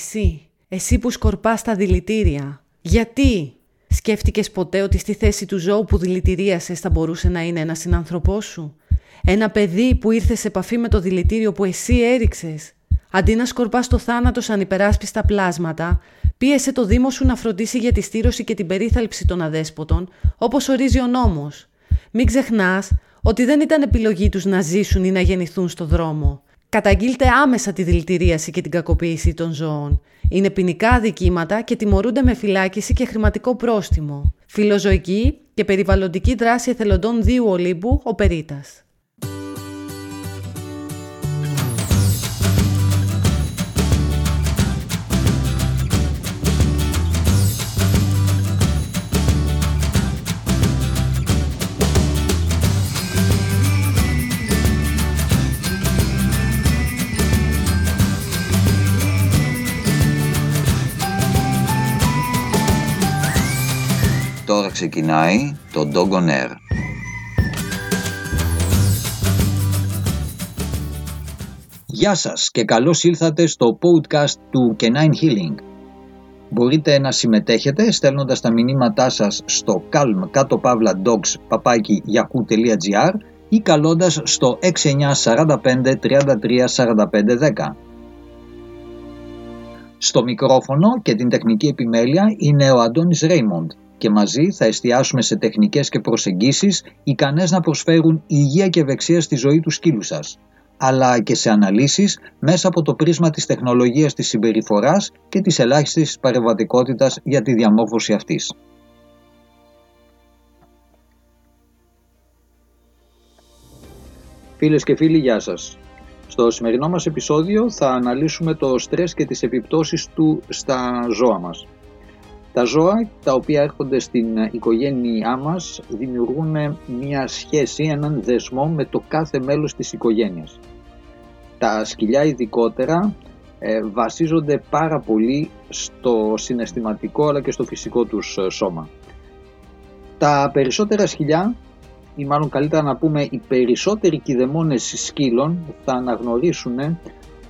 Εσύ, εσύ που σκορπάς τα δηλητήρια. Γιατί; Σκέφτηκες ποτέ ότι στη θέση του ζώου που δηλητηρίασες θα μπορούσε να είναι ένας συνανθρωπός σου; Ένα παιδί που ήρθες σε επαφή με το δηλητήριο που εσύ έριξες; Αντί να σκορπάς το θάνατο σαν υπεράσπιστα πλάσματα, πίεσε το Δήμο σου να φροντίσει για τη στήρωση και την περίθαλψη των αδέσποτων, όπως ορίζει ο νόμος. Μην ξεχνάς ότι δεν ήταν επιλογή τους να ζήσουν ή να γεννηθούν στο δρόμο. Καταγγείλτε άμεσα τη δηλητηρίαση και την κακοποίηση των ζώων. Είναι ποινικά αδικήματα και τιμωρούνται με φυλάκιση και χρηματικό πρόστιμο. Φιλοζωική και περιβαλλοντική δράση εθελοντών Δίου Ολύμπου, ο Περίτας. Τώρα ξεκινάει το Dog on Air. Γεια σας και καλώς ήλθατε στο podcast του Canine Healing. Μπορείτε να συμμετέχετε στέλνοντας τα μηνύματά σας στο calm κάτω παύλα dogs yahoo.gr ή καλώντας στο 6945 33 45 Στο μικρόφωνο και την τεχνική επιμέλεια είναι ο Αντώνης Ρέιμοντ και μαζί θα εστιάσουμε σε τεχνικές και προσεγγίσεις ικανές να προσφέρουν υγεία και ευεξία στη ζωή τους σκύλους σας, αλλά και σε αναλύσεις μέσα από το πρίσμα της τεχνολογίας της συμπεριφοράς και της ελάχιστης παρεμβατικότητας για τη διαμόρφωση αυτής. Φίλες και φίλοι, γεια σας. Στο σημερινό μας επεισόδιο θα αναλύσουμε το στρες και τις επιπτώσεις του στα ζώα μας. Τα ζώα τα οποία έρχονται στην οικογένειά μας δημιουργούν μια σχέση, έναν δεσμό με το κάθε μέλος της οικογένειας. Τα σκυλιά ειδικότερα ε, βασίζονται πάρα πολύ στο συναισθηματικό αλλά και στο φυσικό τους ε, σώμα. Τα περισσότερα σκυλιά ή μάλλον καλύτερα να πούμε οι περισσότεροι κηδεμόνες σκύλων θα αναγνωρίσουν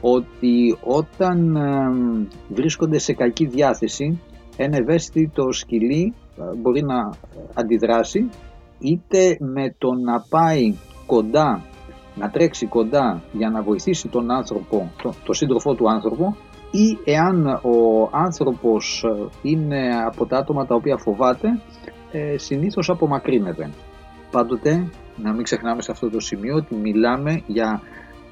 ότι όταν ε, βρίσκονται σε κακή διάθεση ένα ευαίσθητο σκυλί ε, μπορεί να αντιδράσει είτε με το να πάει κοντά, να τρέξει κοντά για να βοηθήσει τον άνθρωπο, το, σύντροφό του άνθρωπο ή εάν ο άνθρωπος ε, είναι από τα άτομα τα οποία φοβάται, ε, συνήθως απομακρύνεται. Πάντοτε να μην ξεχνάμε σε αυτό το σημείο ότι μιλάμε για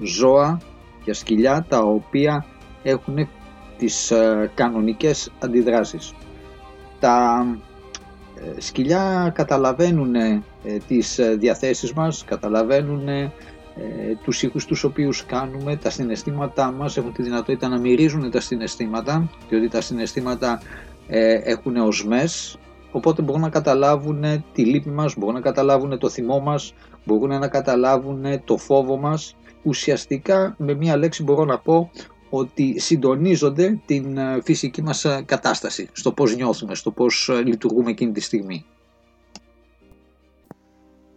ζώα, για σκυλιά τα οποία έχουν τις ε, κανονικές αντιδράσεις. Τα ε, σκυλιά καταλαβαίνουν ε, τις διαθέσεις μας, καταλαβαίνουν τους ήχους τους οποίους κάνουμε, τα συναισθήματά μας, έχουν τη δυνατότητα να μυρίζουν τα συναισθήματα, διότι τα συναισθήματα έχουν οσμές, οπότε μπορούν να καταλάβουν τη λύπη μας, μπορούν να καταλάβουν το θυμό μας, μπορούν να καταλάβουν το φόβο μας. Ουσιαστικά με μία λέξη μπορώ να πω ότι συντονίζονται την ε, φυσική μας ε, κατάσταση, στο πώς νιώθουμε, στο πώς ε, λειτουργούμε εκείνη τη στιγμή.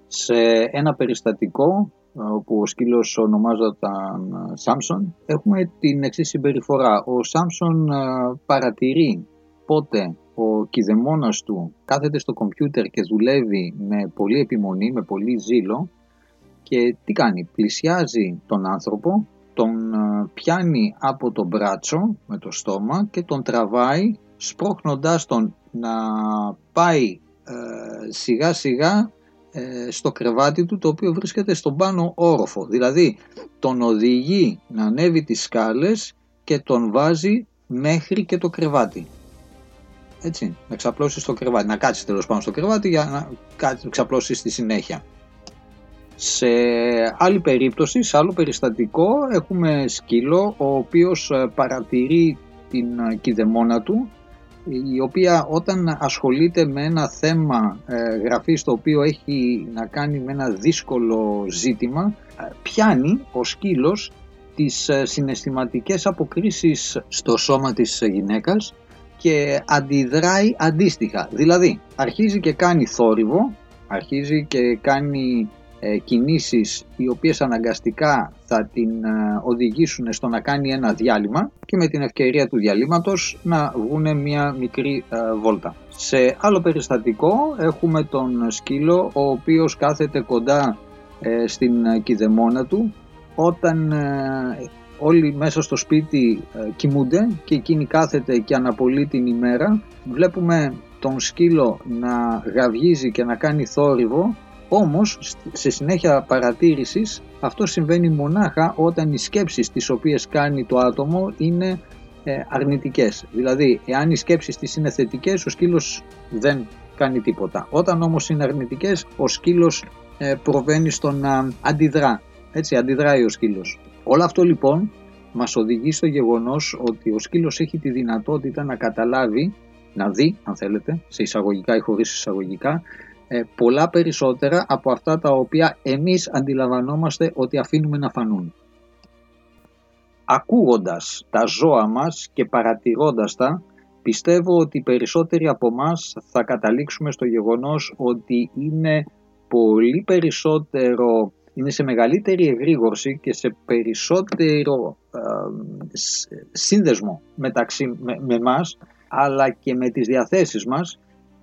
Σε ένα περιστατικό που ο σκύλος ονομάζονταν Σάμσον έχουμε την εξής συμπεριφορά. Ο Σάμσον παρατηρεί πότε ο κηδεμόνας του κάθεται στο κομπιούτερ και δουλεύει με πολύ επιμονή, με πολύ ζήλο και τι κάνει, πλησιάζει τον άνθρωπο τον ε, πιάνει από το μπράτσο με το στόμα και τον τραβάει σπρώχνοντάς τον να πάει ε, σιγά σιγά ε, στο κρεβάτι του το οποίο βρίσκεται στον πάνω όροφο. Δηλαδή τον οδηγεί να ανέβει τις σκάλες και τον βάζει μέχρι και το κρεβάτι. Έτσι, να ξαπλώσει στο κρεβάτι, να κάτσει τέλος πάνω στο κρεβάτι για να ξαπλώσει στη συνέχεια. Σε άλλη περίπτωση, σε άλλο περιστατικό, έχουμε σκύλο ο οποίος ε, παρατηρεί την ε, κηδεμόνα του η οποία όταν ασχολείται με ένα θέμα ε, γραφής το οποίο έχει να κάνει με ένα δύσκολο ζήτημα πιάνει ο σκύλος τις συναισθηματικές αποκρίσεις στο σώμα της γυναίκας και αντιδράει αντίστοιχα. Δηλαδή αρχίζει και κάνει θόρυβο, αρχίζει και κάνει ε, κινήσεις οι οποίες αναγκαστικά θα την ε, οδηγήσουν στο να κάνει ένα διάλειμμα και με την ευκαιρία του διαλύματος να βγουν μια μικρή ε, βόλτα. Σε άλλο περιστατικό έχουμε τον σκύλο ο οποίος κάθεται κοντά στην κηδεμόνα του όταν όλοι μέσα στο σπίτι κοιμούνται και εκείνη κάθεται και αναπολύει την ημέρα βλέπουμε τον σκύλο να γαυγίζει και να κάνει θόρυβο όμως σε συνέχεια παρατήρησης αυτό συμβαίνει μονάχα όταν οι σκέψεις τις οποίες κάνει το άτομο είναι ε, αρνητικές. Δηλαδή εάν οι σκέψεις της είναι θετικές ο σκύλος δεν κάνει τίποτα. Όταν όμως είναι αρνητικές ο σκύλος ε, προβαίνει στο να αντιδρά. Έτσι αντιδράει ο σκύλος. Όλο αυτό λοιπόν μας οδηγεί στο γεγονός ότι ο σκύλος έχει τη δυνατότητα να καταλάβει, να δει αν θέλετε, σε εισαγωγικά ή χωρίς εισαγωγικά, ε, πολλά περισσότερα από αυτά τα οποία εμείς αντιλαμβανόμαστε ότι αφήνουμε να φανούν. Ακούγοντας τα ζώα μας και παρατηρώντας τα, πιστεύω ότι περισσότεροι από εμά θα καταλήξουμε στο γεγονός ότι είναι πολύ περισσότερο, είναι σε μεγαλύτερη εγρήγορση και σε περισσότερο ε, σύνδεσμο μεταξύ με, με μας, αλλά και με τις διαθέσεις μας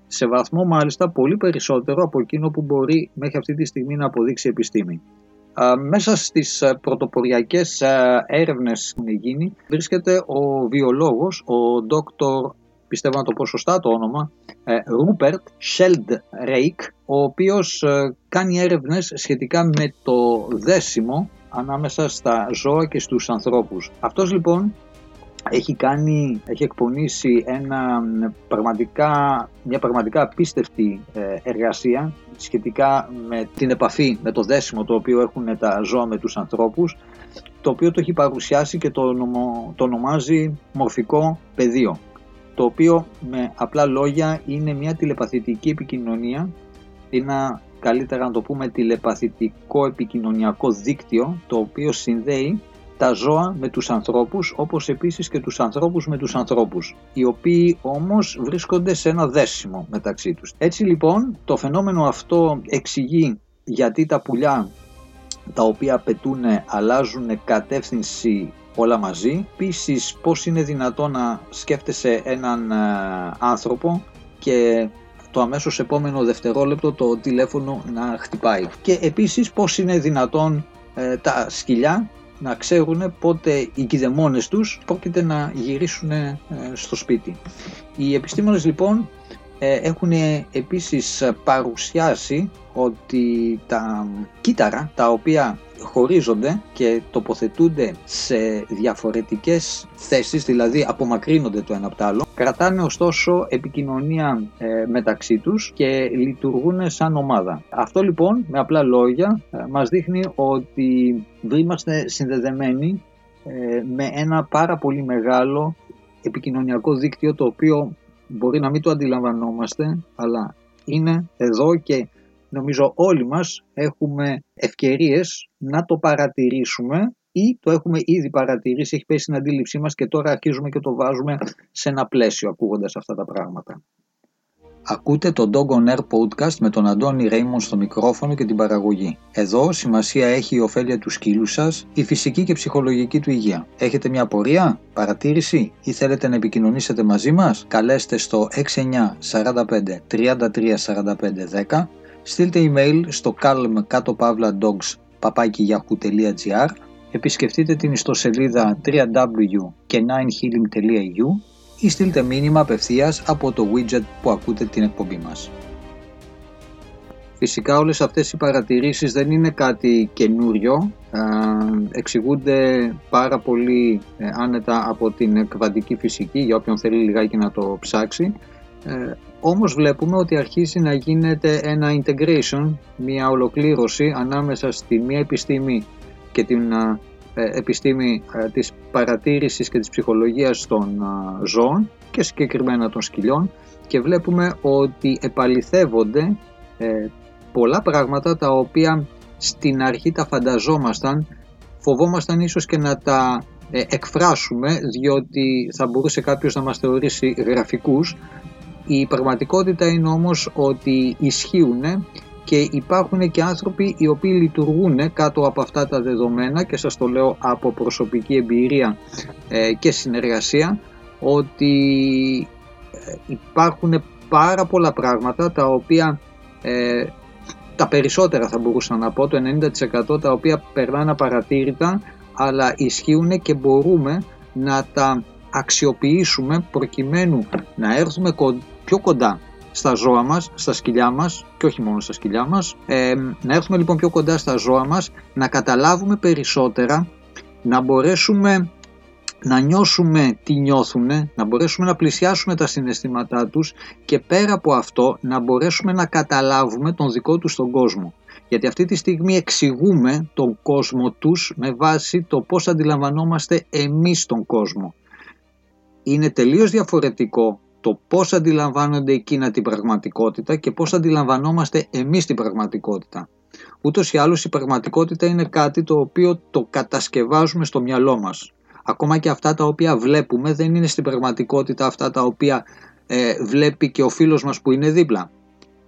σε βαθμό μάλιστα πολύ περισσότερο από εκείνο που μπορεί μέχρι αυτή τη στιγμή να αποδείξει η επιστήμη. Μέσα στις πρωτοποριακές έρευνες που είναι γίνει βρίσκεται ο βιολόγος, ο Dr. πιστεύω να το πω σωστά το όνομα, Ρούπερτ Σέλντρεϊκ, ο οποίος κάνει έρευνες σχετικά με το δέσιμο ανάμεσα στα ζώα και στους ανθρώπους. Αυτός λοιπόν έχει, κάνει, έχει εκπονήσει ένα, πραγματικά, μια πραγματικά απίστευτη ε, εργασία σχετικά με την επαφή, με το δέσιμο το οποίο έχουν τα ζώα με τους ανθρώπους το οποίο το έχει παρουσιάσει και το, το ονομάζει μορφικό πεδίο το οποίο με απλά λόγια είναι μια τηλεπαθητική επικοινωνία είναι καλύτερα να το πούμε τηλεπαθητικό επικοινωνιακό δίκτυο το οποίο συνδέει τα ζώα με τους ανθρώπους όπως επίσης και τους ανθρώπους με τους ανθρώπους οι οποίοι όμως βρίσκονται σε ένα δέσιμο μεταξύ τους. Έτσι λοιπόν το φαινόμενο αυτό εξηγεί γιατί τα πουλιά τα οποία πετούν αλλάζουν κατεύθυνση όλα μαζί. Επίσης πώς είναι δυνατό να σκέφτεσαι έναν ε, άνθρωπο και το αμέσως επόμενο δευτερόλεπτο το τηλέφωνο να χτυπάει. Και επίσης πώς είναι δυνατόν ε, τα σκυλιά να ξέρουν πότε οι κηδεμόνες τους πρόκειται να γυρίσουν ε, στο σπίτι. Οι επιστήμονες λοιπόν ε, έχουν επίσης παρουσιάσει ότι τα κύτταρα τα οποία χωρίζονται και τοποθετούνται σε διαφορετικές θέσεις, δηλαδή απομακρύνονται το ένα από το άλλο, κρατάνε ωστόσο επικοινωνία ε, μεταξύ τους και λειτουργούν σαν ομάδα. Αυτό λοιπόν με απλά λόγια ε, μας δείχνει ότι είμαστε συνδεδεμένοι ε, με ένα πάρα πολύ μεγάλο επικοινωνιακό δίκτυο το οποίο μπορεί να μην το αντιλαμβανόμαστε αλλά είναι εδώ και νομίζω όλοι μας έχουμε ευκαιρίες να το παρατηρήσουμε ή το έχουμε ήδη παρατηρήσει, έχει πέσει στην αντίληψή μας και τώρα αρχίζουμε και το βάζουμε σε ένα πλαίσιο ακούγοντας αυτά τα πράγματα. Ακούτε το Dog on Air podcast με τον Αντώνη Ρέιμον στο μικρόφωνο και την παραγωγή. Εδώ σημασία έχει η ωφέλεια του σκύλου σας, η φυσική και ψυχολογική του υγεία. Έχετε μια απορία, παρατήρηση ή θέλετε να επικοινωνήσετε μαζί μας, καλέστε στο 69 45 33 45 10 στείλτε email στο calm επισκεφτείτε την ιστοσελίδα www.9healing.eu ή στείλτε μήνυμα απευθείας από το widget που ακούτε την εκπομπή μας. Φυσικά όλες αυτές οι παρατηρήσεις δεν είναι κάτι καινούριο, εξηγούνται πάρα πολύ ε, άνετα από την κβαντική φυσική για όποιον θέλει λιγάκι να το ψάξει ε, όμως βλέπουμε ότι αρχίζει να γίνεται ένα integration, μια ολοκλήρωση ανάμεσα στη μία επιστήμη και την ε, επιστήμη ε, της παρατήρησης και της ψυχολογίας των ζώων και συγκεκριμένα των σκυλιών. Και βλέπουμε ότι επαληθεύονται ε, πολλά πράγματα τα οποία στην αρχή τα φανταζόμασταν, φοβόμασταν ίσως και να τα εκφράσουμε διότι θα μπορούσε κάποιος να μας θεωρήσει γραφικούς. Η πραγματικότητα είναι όμως ότι ισχύουν και υπάρχουν και άνθρωποι οι οποίοι λειτουργούν κάτω από αυτά τα δεδομένα και σας το λέω από προσωπική εμπειρία ε, και συνεργασία ότι ε, υπάρχουν πάρα πολλά πράγματα τα οποία ε, τα περισσότερα θα μπορούσα να πω, το 90% τα οποία περνάνε απαρατήρητα αλλά ισχύουν και μπορούμε να τα αξιοποιήσουμε προκειμένου να έρθουμε πιο κοντά στα ζώα μας, στα σκυλιά μας και όχι μόνο στα σκυλιά μας ε, να έρθουμε λοιπόν πιο κοντά στα ζώα μας να καταλάβουμε περισσότερα να μπορέσουμε να νιώσουμε τι νιώθουν, να μπορέσουμε να πλησιάσουμε τα συναισθήματά τους και πέρα από αυτό να μπορέσουμε να καταλάβουμε τον δικό τους τον κόσμο. Γιατί αυτή τη στιγμή εξηγούμε τον κόσμο τους με βάση το πώς αντιλαμβανόμαστε εμείς τον κόσμο. Είναι τελείως διαφορετικό το πώς αντιλαμβάνονται εκείνα την πραγματικότητα και πώς αντιλαμβανόμαστε εμείς την πραγματικότητα. Ούτως ή άλλως η πραγματικότητα είναι κάτι το οποίο το κατασκευάζουμε στο μυαλό μας. Ακόμα και αυτά τα οποία βλέπουμε δεν είναι στην πραγματικότητα αυτά τα οποία ε, βλέπει και ο φίλος μας που είναι δίπλα.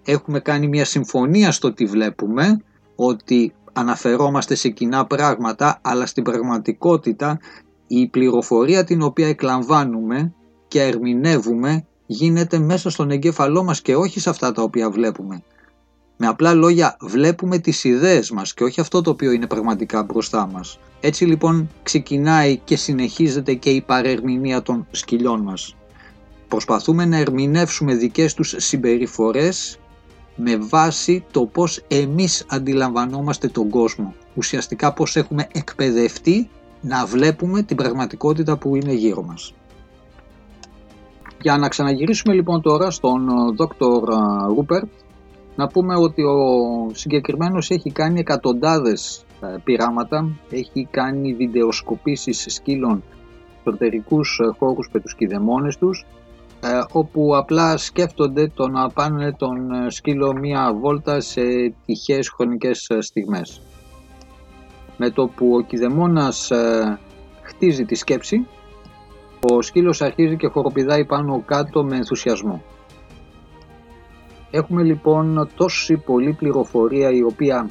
Έχουμε κάνει μια συμφωνία στο τι βλέπουμε, ότι αναφερόμαστε σε κοινά πράγματα, αλλά στην πραγματικότητα η πληροφορία την οποία εκλαμβάνουμε και ερμηνεύουμε γίνεται μέσα στον εγκέφαλό μας και όχι σε αυτά τα οποία βλέπουμε. Με απλά λόγια βλέπουμε τις ιδέες μας και όχι αυτό το οποίο είναι πραγματικά μπροστά μας. Έτσι λοιπόν ξεκινάει και συνεχίζεται και η παρερμηνία των σκυλιών μας. Προσπαθούμε να ερμηνεύσουμε δικές τους συμπεριφορές με βάση το πώς εμείς αντιλαμβανόμαστε τον κόσμο. Ουσιαστικά πώς έχουμε εκπαιδευτεί να βλέπουμε την πραγματικότητα που είναι γύρω μας. Για να ξαναγυρίσουμε λοιπόν τώρα στον Δόκτωρ Ρούπερτ, να πούμε ότι ο συγκεκριμένος έχει κάνει εκατοντάδες ε, πειράματα, έχει κάνει βιντεοσκοπήσεις σκύλων σε εσωτερικούς ε, χώρους με τους κηδεμόνες τους, ε, όπου απλά σκέφτονται το να πάνε τον σκύλο μία βόλτα σε τυχαίες χρονικές στιγμές. Με το που ο κηδεμόνας χτίζει τη σκέψη, ο σκύλος αρχίζει και χοροπηδάει πάνω κάτω με ενθουσιασμό. Έχουμε λοιπόν τόση πολλή πληροφορία η οποία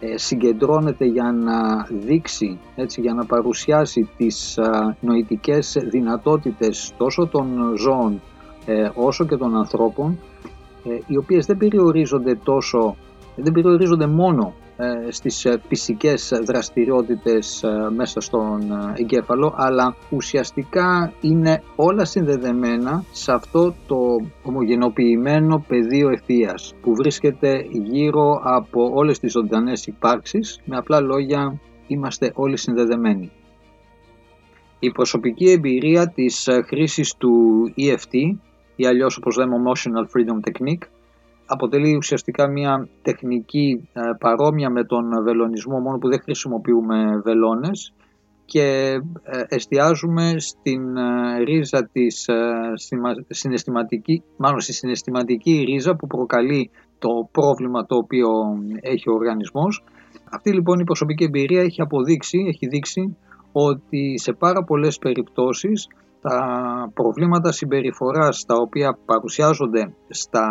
ε, συγκεντρώνεται για να δείξει, έτσι, για να παρουσιάσει τις νοητικές δυνατότητες τόσο των ζώων ε, όσο και των ανθρώπων ε, οι οποίες δεν περιορίζονται τόσο, δεν περιορίζονται μόνο ε, στις ε, φυσικές δραστηριότητες ε, μέσα στον εγκέφαλο αλλά ουσιαστικά είναι όλα συνδεδεμένα σε αυτό το ομογενοποιημένο πεδίο ευθείας που βρίσκεται γύρω από όλες τις ζωντανές υπάρξεις με απλά λόγια είμαστε όλοι συνδεδεμένοι. Η προσωπική εμπειρία της χρήσης του EFT ή αλλιώς όπως λέμε Emotional Freedom Technique αποτελεί ουσιαστικά μια τεχνική ε, παρόμοια με τον βελονισμό μόνο που δεν χρησιμοποιούμε βελόνες και ε, εστιάζουμε στην ε, ρίζα της συναισθηματική, μάλλον στη συναισθηματική ρίζα που προκαλεί το πρόβλημα το οποίο έχει ο οργανισμός. Αυτή λοιπόν η προσωπική εμπειρία έχει αποδείξει, έχει δείξει ότι σε πάρα πολλές περιπτώσεις τα προβλήματα συμπεριφοράς τα οποία παρουσιάζονται στα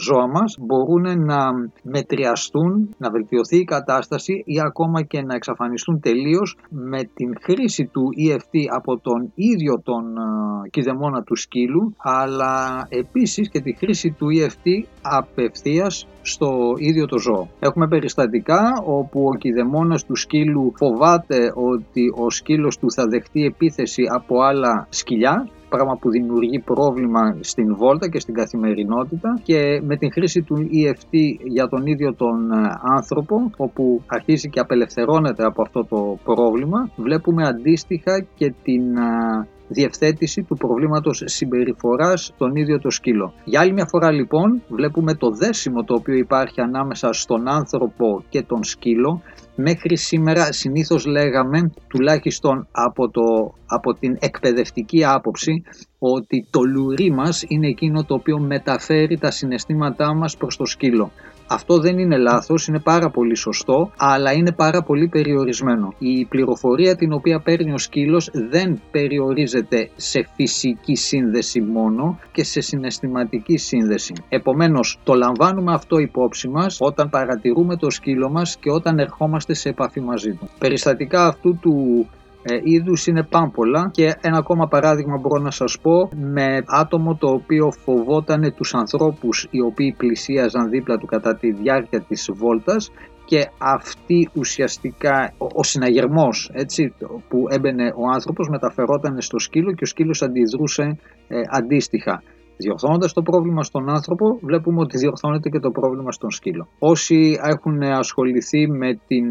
ζώα μας μπορούν να μετριαστούν, να βελτιωθεί η κατάσταση ή ακόμα και να εξαφανιστούν τελείως με την χρήση του EFT από τον ίδιο τον ε, κηδεμόνα του σκύλου αλλά επίσης και τη χρήση του EFT απευθείας στο ίδιο το ζώο. Έχουμε περιστατικά όπου ο κηδεμόνας του σκύλου φοβάται ότι ο σκύλος του θα δεχτεί επίθεση από άλλα σκυλιά πράγμα που δημιουργεί πρόβλημα στην βόλτα και στην καθημερινότητα και με την χρήση του EFT για τον ίδιο τον ε, άνθρωπο όπου αρχίζει και απελευθερώνεται από αυτό το πρόβλημα βλέπουμε αντίστοιχα και την ε, διευθέτηση του προβλήματος συμπεριφοράς στον ίδιο το σκύλο. Για άλλη μια φορά λοιπόν βλέπουμε το δέσιμο το οποίο υπάρχει ανάμεσα στον άνθρωπο και τον σκύλο Μέχρι σήμερα συνήθως λέγαμε, τουλάχιστον από, το, από την εκπαιδευτική άποψη, ότι το λουρί μας είναι εκείνο το οποίο μεταφέρει τα συναισθήματά μας προς το σκύλο. Αυτό δεν είναι λάθος, είναι πάρα πολύ σωστό, αλλά είναι πάρα πολύ περιορισμένο. Η πληροφορία την οποία παίρνει ο σκύλος δεν περιορίζεται σε φυσική σύνδεση μόνο και σε συναισθηματική σύνδεση. Επομένως, το λαμβάνουμε αυτό υπόψη μας όταν παρατηρούμε το σκύλο μας και όταν ερχόμαστε σε επαφή μαζί του. Περιστατικά αυτού του ε, είδους είναι πάμπολα και ένα ακόμα παράδειγμα μπορώ να σας πω με άτομο το οποίο φοβόταν τους ανθρώπους οι οποίοι πλησίαζαν δίπλα του κατά τη διάρκεια της βόλτας και αυτή ουσιαστικά ο, ο συναγερμός έτσι, που έμπαινε ο άνθρωπος μεταφερόταν στο σκύλο και ο σκύλος αντιδρούσε ε, αντίστοιχα. Διορθώνοντας το πρόβλημα στον άνθρωπο, βλέπουμε ότι διορθώνεται και το πρόβλημα στον σκύλο. Όσοι έχουν ασχοληθεί με την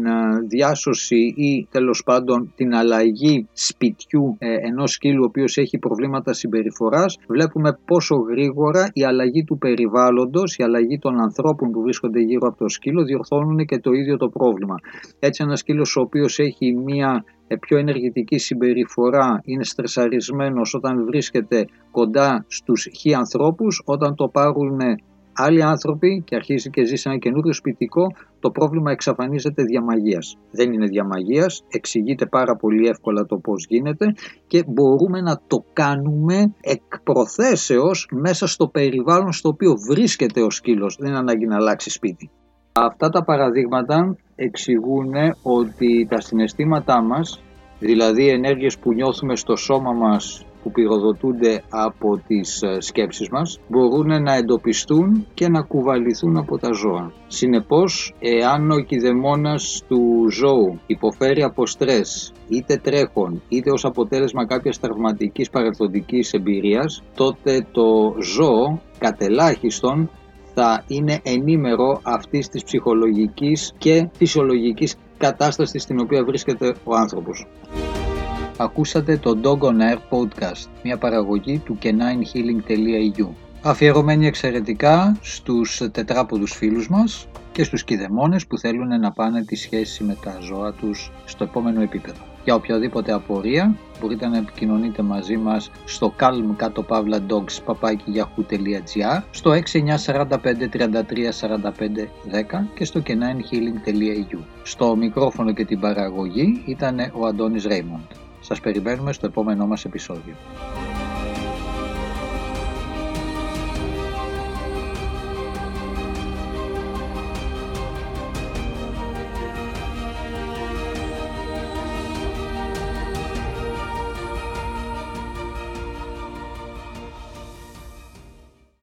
διάσωση ή τέλος πάντων την αλλαγή σπιτιού ε, ενός σκύλου ο οποίος έχει προβλήματα συμπεριφοράς, βλέπουμε πόσο γρήγορα η αλλαγή του περιβάλλοντος, η αλλαγή των ανθρώπων που βρίσκονται γύρω από το σκύλο διορθώνουν και το ίδιο το πρόβλημα. Έτσι ένας σκύλος ο οποίος έχει μία ε, πιο ενεργητική συμπεριφορά, είναι στρεσαρισμένος όταν βρίσκεται κοντά στους χι ανθρώπους, όταν το πάρουν άλλοι άνθρωποι και αρχίζει και ζει σε ένα καινούριο σπιτικό, το πρόβλημα εξαφανίζεται διαμαγείας. Δεν είναι διαμαγείας, εξηγείται πάρα πολύ εύκολα το πώς γίνεται και μπορούμε να το κάνουμε εκ προθέσεως μέσα στο περιβάλλον στο οποίο βρίσκεται ο σκύλος. Δεν είναι ανάγκη να αλλάξει σπίτι. Αυτά τα παραδείγματα εξηγούν ότι τα συναισθήματά μας, δηλαδή οι ενέργειες που νιώθουμε στο σώμα μας που πυροδοτούνται από τις ε, σκέψεις μας μπορούν να εντοπιστούν και να κουβαληθούν από τα ζώα. Συνεπώς, εάν ο κηδεμόνας του ζώου υποφέρει από στρες είτε τρέχον είτε ως αποτέλεσμα κάποιας τραυματικής παρελθοντικής εμπειρίας τότε το ζώο κατελάχιστον θα είναι ενήμερο αυτής της ψυχολογικής και φυσιολογικής κατάστασης στην οποία βρίσκεται ο άνθρωπος. Ακούσατε το Dog on Air Podcast, μια παραγωγή του caninehealing.eu αφιερωμένη εξαιρετικά στους τετράποδους φίλους μας και στους κηδεμόνες που θέλουν να πάνε τη σχέση με τα ζώα τους στο επόμενο επίπεδο. Για οποιαδήποτε απορία μπορείτε να επικοινωνείτε μαζί μας στο calm κάτω παύλα dogs στο 6945 33 45 10 και στο caninehealing.eu. Στο μικρόφωνο και την παραγωγή ήταν ο Αντώνης Ρέιμοντ. Σας περιμένουμε στο επόμενό μας επεισόδιο.